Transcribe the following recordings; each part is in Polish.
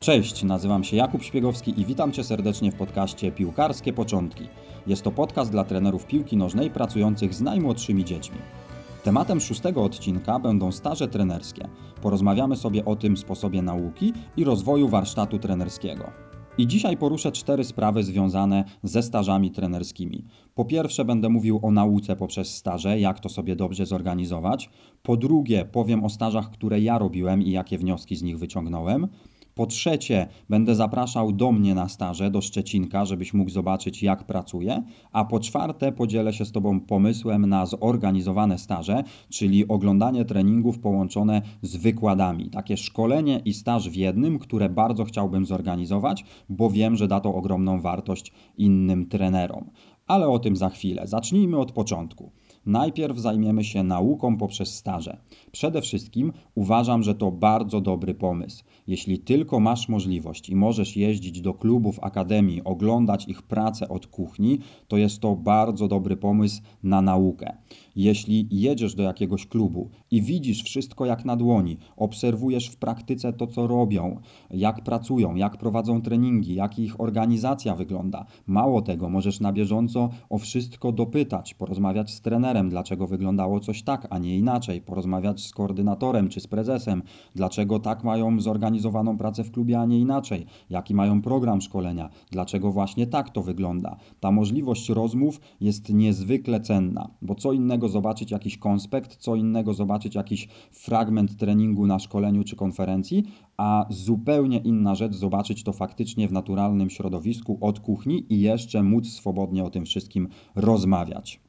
Cześć, nazywam się Jakub Śpiegowski i witam Cię serdecznie w podcaście Piłkarskie Początki. Jest to podcast dla trenerów piłki nożnej pracujących z najmłodszymi dziećmi. Tematem szóstego odcinka będą staże trenerskie. Porozmawiamy sobie o tym sposobie nauki i rozwoju warsztatu trenerskiego. I dzisiaj poruszę cztery sprawy związane ze stażami trenerskimi. Po pierwsze, będę mówił o nauce poprzez staże, jak to sobie dobrze zorganizować. Po drugie, powiem o stażach, które ja robiłem i jakie wnioski z nich wyciągnąłem. Po trzecie, będę zapraszał do mnie na staże, do Szczecinka, żebyś mógł zobaczyć, jak pracuję. A po czwarte, podzielę się z Tobą pomysłem na zorganizowane staże, czyli oglądanie treningów połączone z wykładami. Takie szkolenie i staż w jednym, które bardzo chciałbym zorganizować, bo wiem, że da to ogromną wartość innym trenerom. Ale o tym za chwilę. Zacznijmy od początku. Najpierw zajmiemy się nauką poprzez staże. Przede wszystkim uważam, że to bardzo dobry pomysł. Jeśli tylko masz możliwość i możesz jeździć do klubów, akademii, oglądać ich pracę od kuchni, to jest to bardzo dobry pomysł na naukę. Jeśli jedziesz do jakiegoś klubu i widzisz wszystko jak na dłoni, obserwujesz w praktyce to, co robią, jak pracują, jak prowadzą treningi, jak ich organizacja wygląda, mało tego, możesz na bieżąco o wszystko dopytać, porozmawiać z trenerem, dlaczego wyglądało coś tak, a nie inaczej, porozmawiać z koordynatorem czy z prezesem, dlaczego tak mają zorganizowaną pracę w klubie, a nie inaczej, jaki mają program szkolenia, dlaczego właśnie tak to wygląda. Ta możliwość rozmów jest niezwykle cenna, bo co innego innego zobaczyć jakiś konspekt, co innego zobaczyć jakiś fragment treningu na szkoleniu czy konferencji, a zupełnie inna rzecz zobaczyć to faktycznie w naturalnym środowisku od kuchni i jeszcze móc swobodnie o tym wszystkim rozmawiać.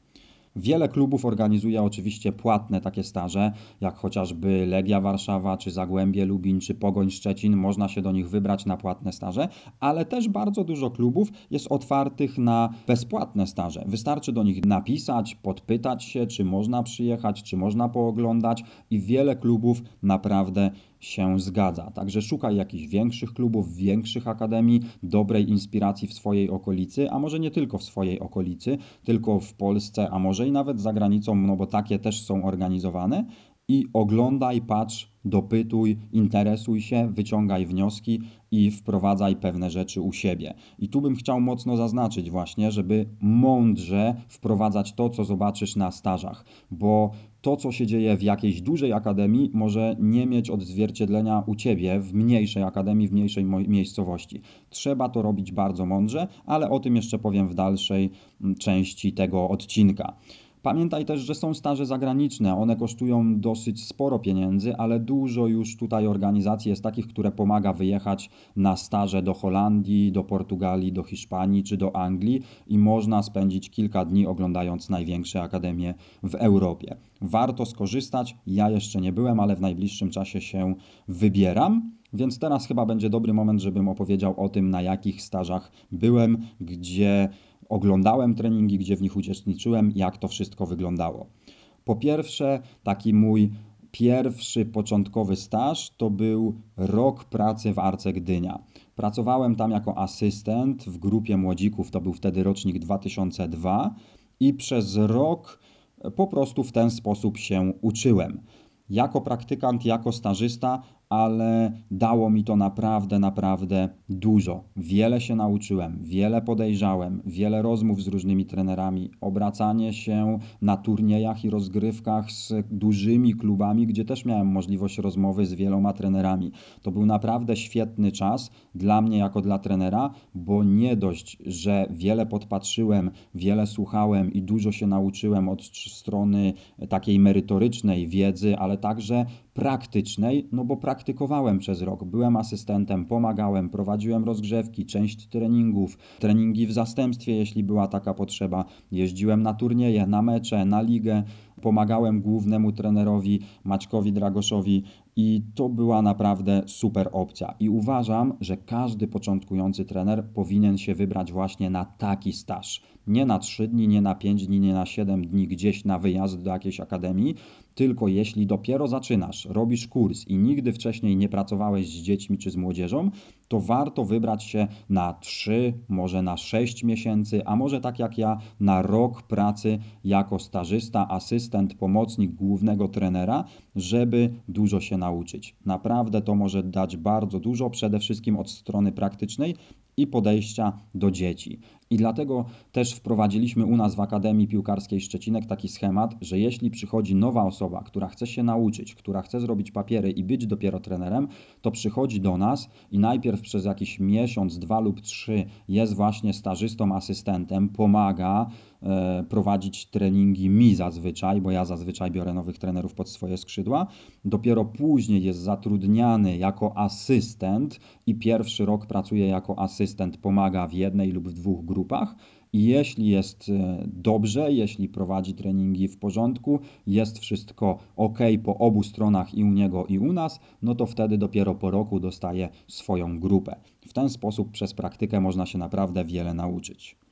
Wiele klubów organizuje oczywiście płatne takie staże, jak chociażby Legia Warszawa, czy Zagłębie Lubin, czy Pogoń Szczecin. Można się do nich wybrać na płatne staże, ale też bardzo dużo klubów jest otwartych na bezpłatne staże. Wystarczy do nich napisać, podpytać się, czy można przyjechać, czy można pooglądać i wiele klubów naprawdę się zgadza. Także szukaj jakichś większych klubów, większych akademii, dobrej inspiracji w swojej okolicy, a może nie tylko w swojej okolicy, tylko w Polsce, a może i nawet za granicą, no bo takie też są organizowane. I oglądaj, patrz, dopytuj, interesuj się, wyciągaj wnioski i wprowadzaj pewne rzeczy u siebie. I tu bym chciał mocno zaznaczyć właśnie, żeby mądrze wprowadzać to, co zobaczysz na stażach, bo to, co się dzieje w jakiejś dużej akademii, może nie mieć odzwierciedlenia u ciebie w mniejszej akademii, w mniejszej miejscowości. Trzeba to robić bardzo mądrze, ale o tym jeszcze powiem w dalszej mm, części tego odcinka. Pamiętaj też, że są staże zagraniczne. One kosztują dosyć sporo pieniędzy, ale dużo już tutaj organizacji jest takich, które pomaga wyjechać na staże do Holandii, do Portugalii, do Hiszpanii czy do Anglii i można spędzić kilka dni oglądając największe akademie w Europie. Warto skorzystać. Ja jeszcze nie byłem, ale w najbliższym czasie się wybieram. Więc teraz chyba będzie dobry moment, żebym opowiedział o tym, na jakich stażach byłem, gdzie oglądałem treningi, gdzie w nich uczestniczyłem, jak to wszystko wyglądało. Po pierwsze, taki mój pierwszy początkowy staż to był rok pracy w Arce Gdynia. Pracowałem tam jako asystent w grupie młodzików, to był wtedy rocznik 2002 i przez rok po prostu w ten sposób się uczyłem. Jako praktykant, jako stażysta ale dało mi to naprawdę, naprawdę dużo. Wiele się nauczyłem, wiele podejrzałem, wiele rozmów z różnymi trenerami, obracanie się na turniejach i rozgrywkach z dużymi klubami, gdzie też miałem możliwość rozmowy z wieloma trenerami. To był naprawdę świetny czas dla mnie jako dla trenera, bo nie dość, że wiele podpatrzyłem, wiele słuchałem i dużo się nauczyłem od strony takiej merytorycznej wiedzy, ale także praktycznej, no bo praktykowałem przez rok, byłem asystentem, pomagałem, prowadziłem rozgrzewki, część treningów, treningi w zastępstwie, jeśli była taka potrzeba. Jeździłem na turnieje, na mecze, na ligę, pomagałem głównemu trenerowi Maćkowi Dragoszowi i to była naprawdę super opcja. I uważam, że każdy początkujący trener powinien się wybrać właśnie na taki staż. Nie na 3 dni, nie na 5 dni, nie na 7 dni gdzieś na wyjazd do jakiejś akademii, tylko jeśli dopiero zaczynasz, robisz kurs i nigdy wcześniej nie pracowałeś z dziećmi czy z młodzieżą, to warto wybrać się na 3, może na 6 miesięcy, a może tak jak ja, na rok pracy jako stażysta, asystent pomocnik głównego trenera, żeby dużo się nauczyć. Naprawdę to może dać bardzo dużo, przede wszystkim od strony praktycznej i podejścia do dzieci. I dlatego też wprowadziliśmy u nas w Akademii Piłkarskiej Szczecinek taki schemat, że jeśli przychodzi nowa osoba, która chce się nauczyć, która chce zrobić papiery i być dopiero trenerem, to przychodzi do nas i najpierw przez jakiś miesiąc, dwa lub trzy jest właśnie stażystą, asystentem, pomaga e, prowadzić treningi mi zazwyczaj, bo ja zazwyczaj biorę nowych trenerów pod swoje skrzydła. Dopiero później jest zatrudniany jako asystent i pierwszy rok pracuje jako asystent, pomaga w jednej lub w dwóch grupach grupach i jeśli jest e, dobrze, jeśli prowadzi treningi w porządku, jest wszystko ok po obu stronach i u niego i u nas, no to wtedy dopiero po roku dostaje swoją grupę. W ten sposób przez praktykę można się naprawdę wiele nauczyć.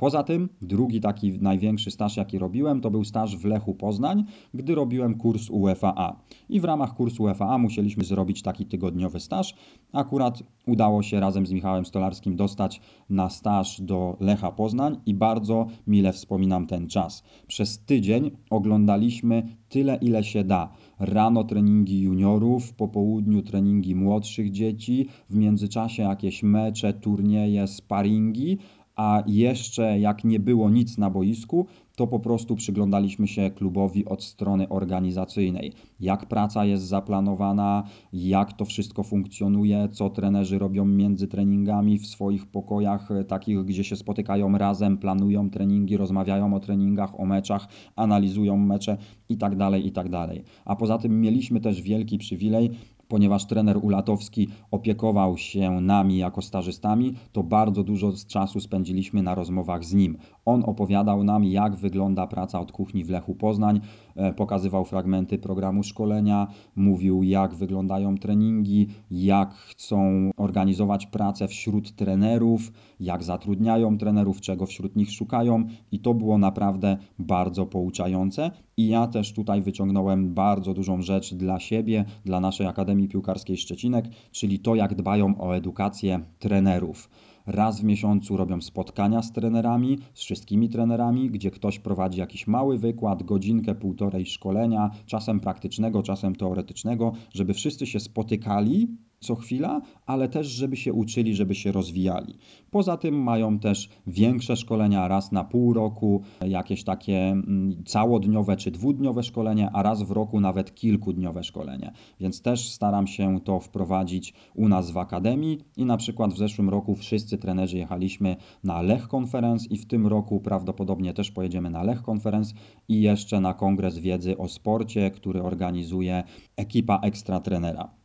Poza tym, drugi taki największy staż, jaki robiłem, to był staż w Lechu Poznań, gdy robiłem kurs UFAA. I w ramach kursu UFAA musieliśmy zrobić taki tygodniowy staż. Akurat udało się razem z Michałem Stolarskim dostać na staż do Lecha Poznań i bardzo mile wspominam ten czas. Przez tydzień oglądaliśmy tyle, ile się da. Rano treningi juniorów, po południu treningi młodszych dzieci, w międzyczasie jakieś mecze, turnieje, sparingi a jeszcze jak nie było nic na boisku, to po prostu przyglądaliśmy się klubowi od strony organizacyjnej. Jak praca jest zaplanowana, jak to wszystko funkcjonuje, co trenerzy robią między treningami w swoich pokojach, e, takich, gdzie się spotykają razem, planują treningi, rozmawiają o treningach, o meczach, analizują mecze itd. Tak itd. Tak a poza tym mieliśmy też wielki przywilej ponieważ trener Ulatowski opiekował się nami jako stażystami, to bardzo dużo czasu spędziliśmy na rozmowach z nim. On opowiadał nam, jak wygląda praca od kuchni w Lechu Poznań, e, pokazywał fragmenty programu szkolenia, mówił, jak wyglądają treningi, jak chcą organizować pracę wśród trenerów, jak zatrudniają trenerów, czego wśród nich szukają, i to było naprawdę bardzo pouczające. I ja też tutaj wyciągnąłem bardzo dużą rzecz dla siebie, dla naszej Akademii Piłkarskiej Szczecinek, czyli to, jak dbają o edukację trenerów. Raz w miesiącu robią spotkania z trenerami, z wszystkimi trenerami, gdzie ktoś prowadzi jakiś mały wykład, godzinkę, półtorej szkolenia, czasem praktycznego, czasem teoretycznego, żeby wszyscy się spotykali co chwila, ale też, żeby się uczyli, żeby się rozwijali. Poza tym mają też większe szkolenia raz na pół roku, jakieś takie mm, całodniowe czy dwudniowe szkolenie, a raz w roku nawet kilkudniowe szkolenie. Więc też staram się to wprowadzić u nas w akademii i na przykład w zeszłym roku wszyscy trenerzy jechaliśmy na Lech Conference i w tym roku prawdopodobnie też pojedziemy na Lech Conference i jeszcze na kongres wiedzy o sporcie, który organizuje ekipa ekstra trenera.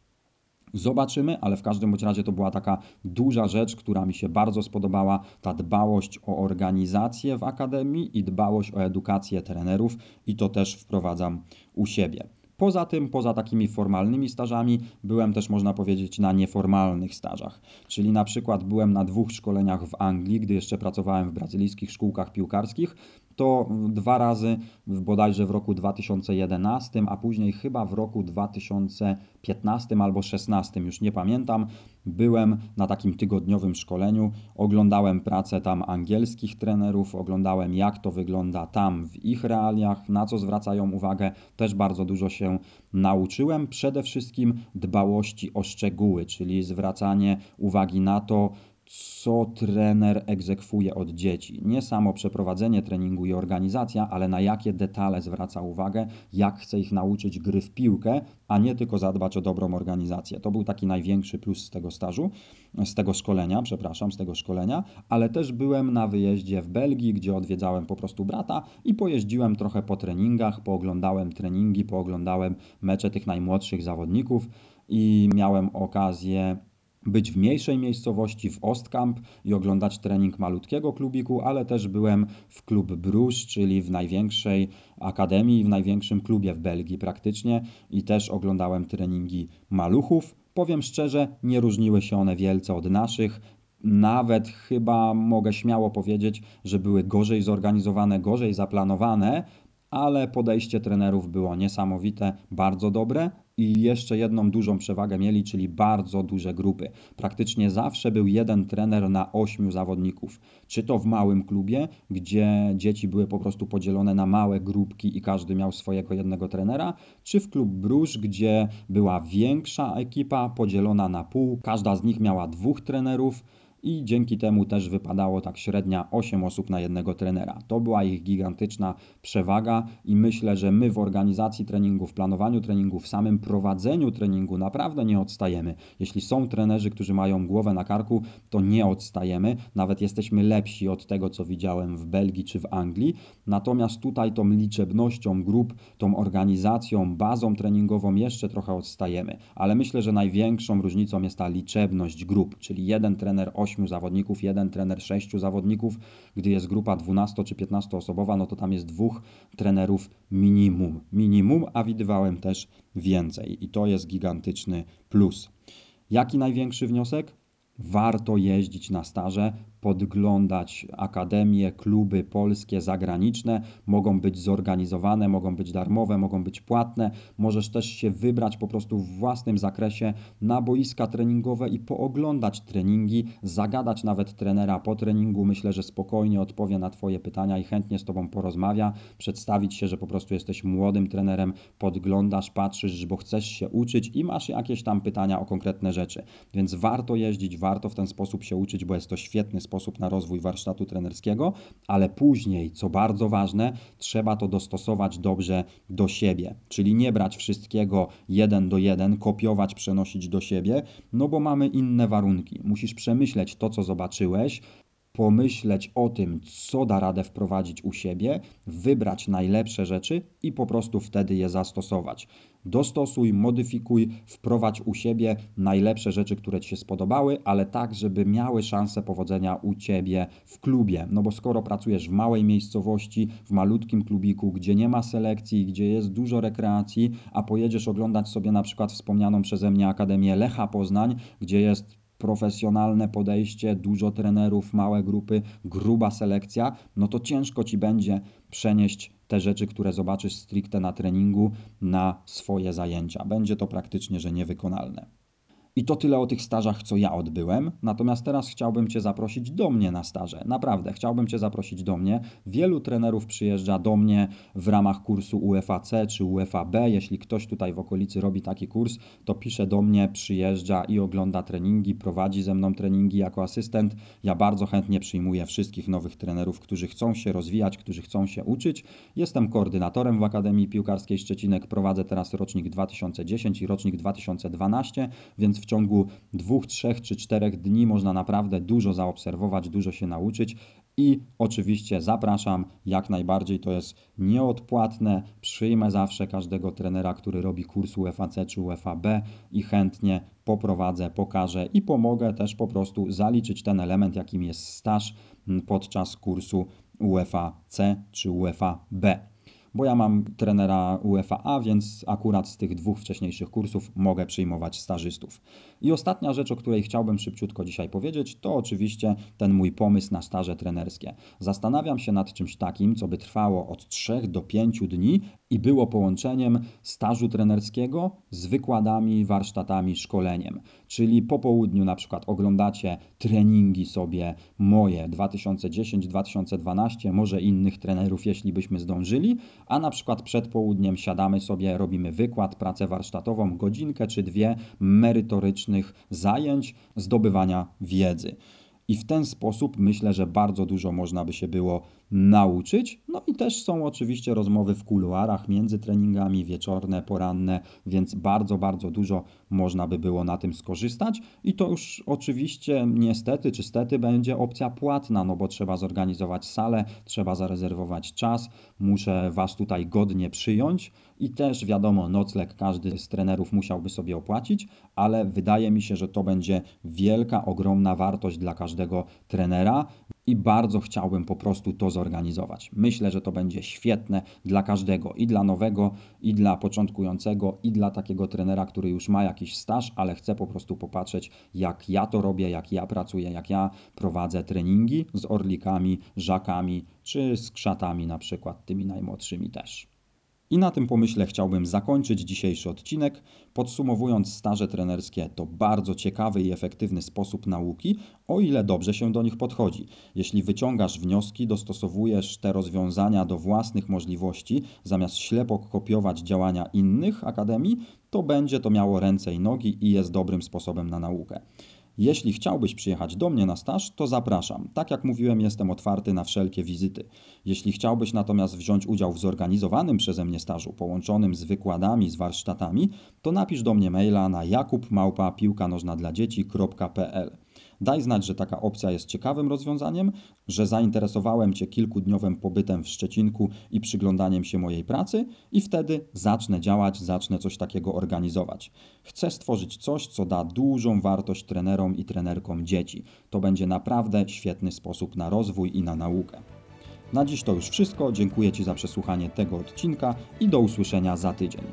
Zobaczymy, ale w każdym bądź razie to była taka duża rzecz, która mi się bardzo spodobała. Ta dbałość o organizację w akademii i dbałość o edukację trenerów, i to też wprowadzam u siebie. Poza tym, poza takimi formalnymi stażami, byłem też, można powiedzieć, na nieformalnych stażach. Czyli na przykład byłem na dwóch szkoleniach w Anglii, gdy jeszcze pracowałem w brazylijskich szkółkach piłkarskich to dwa razy bodajże w roku 2011, a później chyba w roku 2015 albo 2016, już nie pamiętam, byłem na takim tygodniowym szkoleniu, oglądałem pracę tam angielskich trenerów, oglądałem jak to wygląda tam w ich realiach, na co zwracają uwagę, też bardzo dużo się nauczyłem, przede wszystkim dbałości o szczegóły, czyli zwracanie uwagi na to, co trener egzekwuje od dzieci. Nie samo przeprowadzenie treningu i organizacja, ale na jakie detale zwraca uwagę, jak chce ich nauczyć gry w piłkę, a nie tylko zadbać o dobrą organizację. To był taki największy plus z tego stażu, z tego szkolenia, przepraszam, z tego szkolenia, ale też byłem na wyjeździe w Belgii, gdzie odwiedzałem po prostu brata i pojeździłem trochę po treningach, pooglądałem treningi, pooglądałem mecze tych najmłodszych zawodników i miałem okazję być w mniejszej miejscowości, w Ostkamp i oglądać trening malutkiego klubiku, ale też byłem w klub Bruges, czyli w największej akademii, w największym klubie w Belgii praktycznie i też oglądałem treningi maluchów. Powiem szczerze, nie różniły się one wielce od naszych. Nawet chyba mogę śmiało powiedzieć, że były gorzej zorganizowane, gorzej zaplanowane, ale podejście trenerów było niesamowite, bardzo dobre, i jeszcze jedną dużą przewagę mieli, czyli bardzo duże grupy. Praktycznie zawsze był jeden trener na ośmiu zawodników. Czy to w małym klubie, gdzie dzieci były po prostu podzielone na małe grupki i każdy miał swojego jednego trenera, czy w klub Bruż, gdzie była większa ekipa podzielona na pół, każda z nich miała dwóch trenerów i dzięki temu też wypadało tak średnia 8 osób na jednego trenera. To była ich gigantyczna przewaga i myślę, że my w organizacji treningu, w planowaniu treningu, w samym prowadzeniu treningu naprawdę nie odstajemy. Jeśli są trenerzy, którzy mają głowę na karku, to nie odstajemy, nawet jesteśmy lepsi od tego, co widziałem w Belgii czy w Anglii. Natomiast tutaj tą liczebnością grup, tą organizacją, bazą treningową jeszcze trochę odstajemy, ale myślę, że największą różnicą jest ta liczebność grup, czyli jeden trener 8 8 zawodników, jeden trener 6 zawodników. Gdy jest grupa 12 czy 15 osobowa, no to tam jest dwóch trenerów minimum. Minimum, a widywałem też więcej i to jest gigantyczny plus. Jaki największy wniosek? Warto jeździć na staże, podglądać akademie, kluby polskie, zagraniczne. Mogą być zorganizowane, mogą być darmowe, mogą być płatne. Możesz też się wybrać po prostu w własnym zakresie na boiska treningowe i pooglądać treningi, zagadać nawet trenera po treningu. Myślę, że spokojnie odpowie na Twoje pytania i chętnie z Tobą porozmawia. Przedstawić się, że po prostu jesteś młodym trenerem, podglądasz, patrzysz, bo chcesz się uczyć i masz jakieś tam pytania o konkretne rzeczy. Więc warto jeździć, warto w ten sposób się uczyć, bo jest to świetny sposób sposób na rozwój warsztatu trenerskiego, ale później, co bardzo ważne, trzeba to dostosować dobrze do siebie, czyli nie brać wszystkiego jeden do jeden, kopiować, przenosić do siebie, no bo mamy inne warunki. Musisz przemyśleć to, co zobaczyłeś, pomyśleć o tym, co da radę wprowadzić u siebie, wybrać najlepsze rzeczy i po prostu wtedy je zastosować. Dostosuj, modyfikuj, wprowadź u siebie najlepsze rzeczy, które Ci się spodobały, ale tak, żeby miały szansę powodzenia u Ciebie w klubie. No bo skoro pracujesz w małej miejscowości, w malutkim klubiku, gdzie nie ma selekcji, gdzie jest dużo rekreacji, a pojedziesz oglądać sobie na przykład wspomnianą przeze mnie Akademię Lecha Poznań, gdzie jest profesjonalne podejście, dużo trenerów, małe grupy, gruba selekcja, no to ciężko ci będzie przenieść te rzeczy, które zobaczysz stricte na treningu, na swoje zajęcia. Będzie to praktycznie, że niewykonalne. I to tyle o tych stażach, co ja odbyłem. Natomiast teraz chciałbym Cię zaprosić do mnie na staże. Naprawdę, chciałbym Cię zaprosić do mnie. Wielu trenerów przyjeżdża do mnie w ramach kursu UFAC czy UFAB. Jeśli ktoś tutaj w okolicy robi taki kurs, to pisze do mnie, przyjeżdża i ogląda treningi, prowadzi ze mną treningi jako asystent. Ja bardzo chętnie przyjmuję wszystkich nowych trenerów, którzy chcą się rozwijać, którzy chcą się uczyć. Jestem koordynatorem w Akademii Piłkarskiej Szczecinek. Prowadzę teraz rocznik 2010 i rocznik 2012, więc w ciągu dwóch, trzech czy czterech dni można naprawdę dużo zaobserwować, dużo się nauczyć. I oczywiście zapraszam jak najbardziej, to jest nieodpłatne. Przyjmę zawsze każdego trenera, który robi kurs UFAC czy UFAB i chętnie poprowadzę, pokażę i pomogę też po prostu zaliczyć ten element, jakim jest staż podczas kursu UFAC czy UFAB bo ja mam trenera UEFA, więc akurat z tych dwóch wcześniejszych kursów mogę przyjmować stażystów. I ostatnia rzecz, o której chciałbym szybciutko dzisiaj powiedzieć, to oczywiście ten mój pomysł na staże trenerskie. Zastanawiam się nad czymś takim, co by trwało od 3 do 5 dni i było połączeniem stażu trenerskiego z wykładami, warsztatami, szkoleniem. Czyli po południu na przykład oglądacie treningi sobie moje 2010-2012, może innych trenerów, jeśli byśmy zdążyli, a na przykład przed południem siadamy sobie, robimy wykład, pracę warsztatową, godzinkę czy dwie merytorycznych zajęć zdobywania wiedzy. I w ten sposób myślę, że bardzo dużo można by się było nauczyć. No i też są oczywiście rozmowy w kuluarach między treningami, wieczorne, poranne, więc bardzo, bardzo dużo można by było na tym skorzystać. I to już oczywiście niestety czy stety będzie opcja płatna, no bo trzeba zorganizować salę, trzeba zarezerwować czas, muszę Was tutaj godnie przyjąć. I też wiadomo, nocleg każdy z trenerów musiałby sobie opłacić, ale wydaje mi się, że to będzie wielka, ogromna wartość dla każdego trenera i bardzo chciałbym po prostu to zorganizować. Myślę, że to będzie świetne dla każdego i dla nowego, i dla początkującego, i dla takiego trenera, który już ma jakiś staż, ale chce po prostu popatrzeć, jak ja to robię, jak ja pracuję, jak ja prowadzę treningi z orlikami, żakami czy z krzatami, na przykład tymi najmłodszymi też. I na tym pomyśle chciałbym zakończyć dzisiejszy odcinek, podsumowując staże trenerskie to bardzo ciekawy i efektywny sposób nauki, o ile dobrze się do nich podchodzi. Jeśli wyciągasz wnioski, dostosowujesz te rozwiązania do własnych możliwości, zamiast ślepo kopiować działania innych akademii, to będzie to miało ręce i nogi i jest dobrym sposobem na naukę. Jeśli chciałbyś przyjechać do mnie na staż, to zapraszam. Tak jak mówiłem, jestem otwarty na wszelkie wizyty. Jeśli chciałbyś natomiast wziąć udział w zorganizowanym przeze mnie stażu, połączonym z wykładami, z warsztatami, to napisz do mnie maila na jakubmałpa.piłkanożnadladzieci.pl. Daj znać, że taka opcja jest ciekawym rozwiązaniem, że zainteresowałem Cię kilkudniowym pobytem w Szczecinku i przyglądaniem się mojej pracy i wtedy zacznę działać, zacznę coś takiego organizować. Chcę stworzyć coś, co da dużą wartość trenerom i trenerkom dzieci. To będzie naprawdę świetny sposób na rozwój i na naukę. Na dziś to już wszystko. Dziękuję Ci za przesłuchanie tego odcinka i do usłyszenia za tydzień.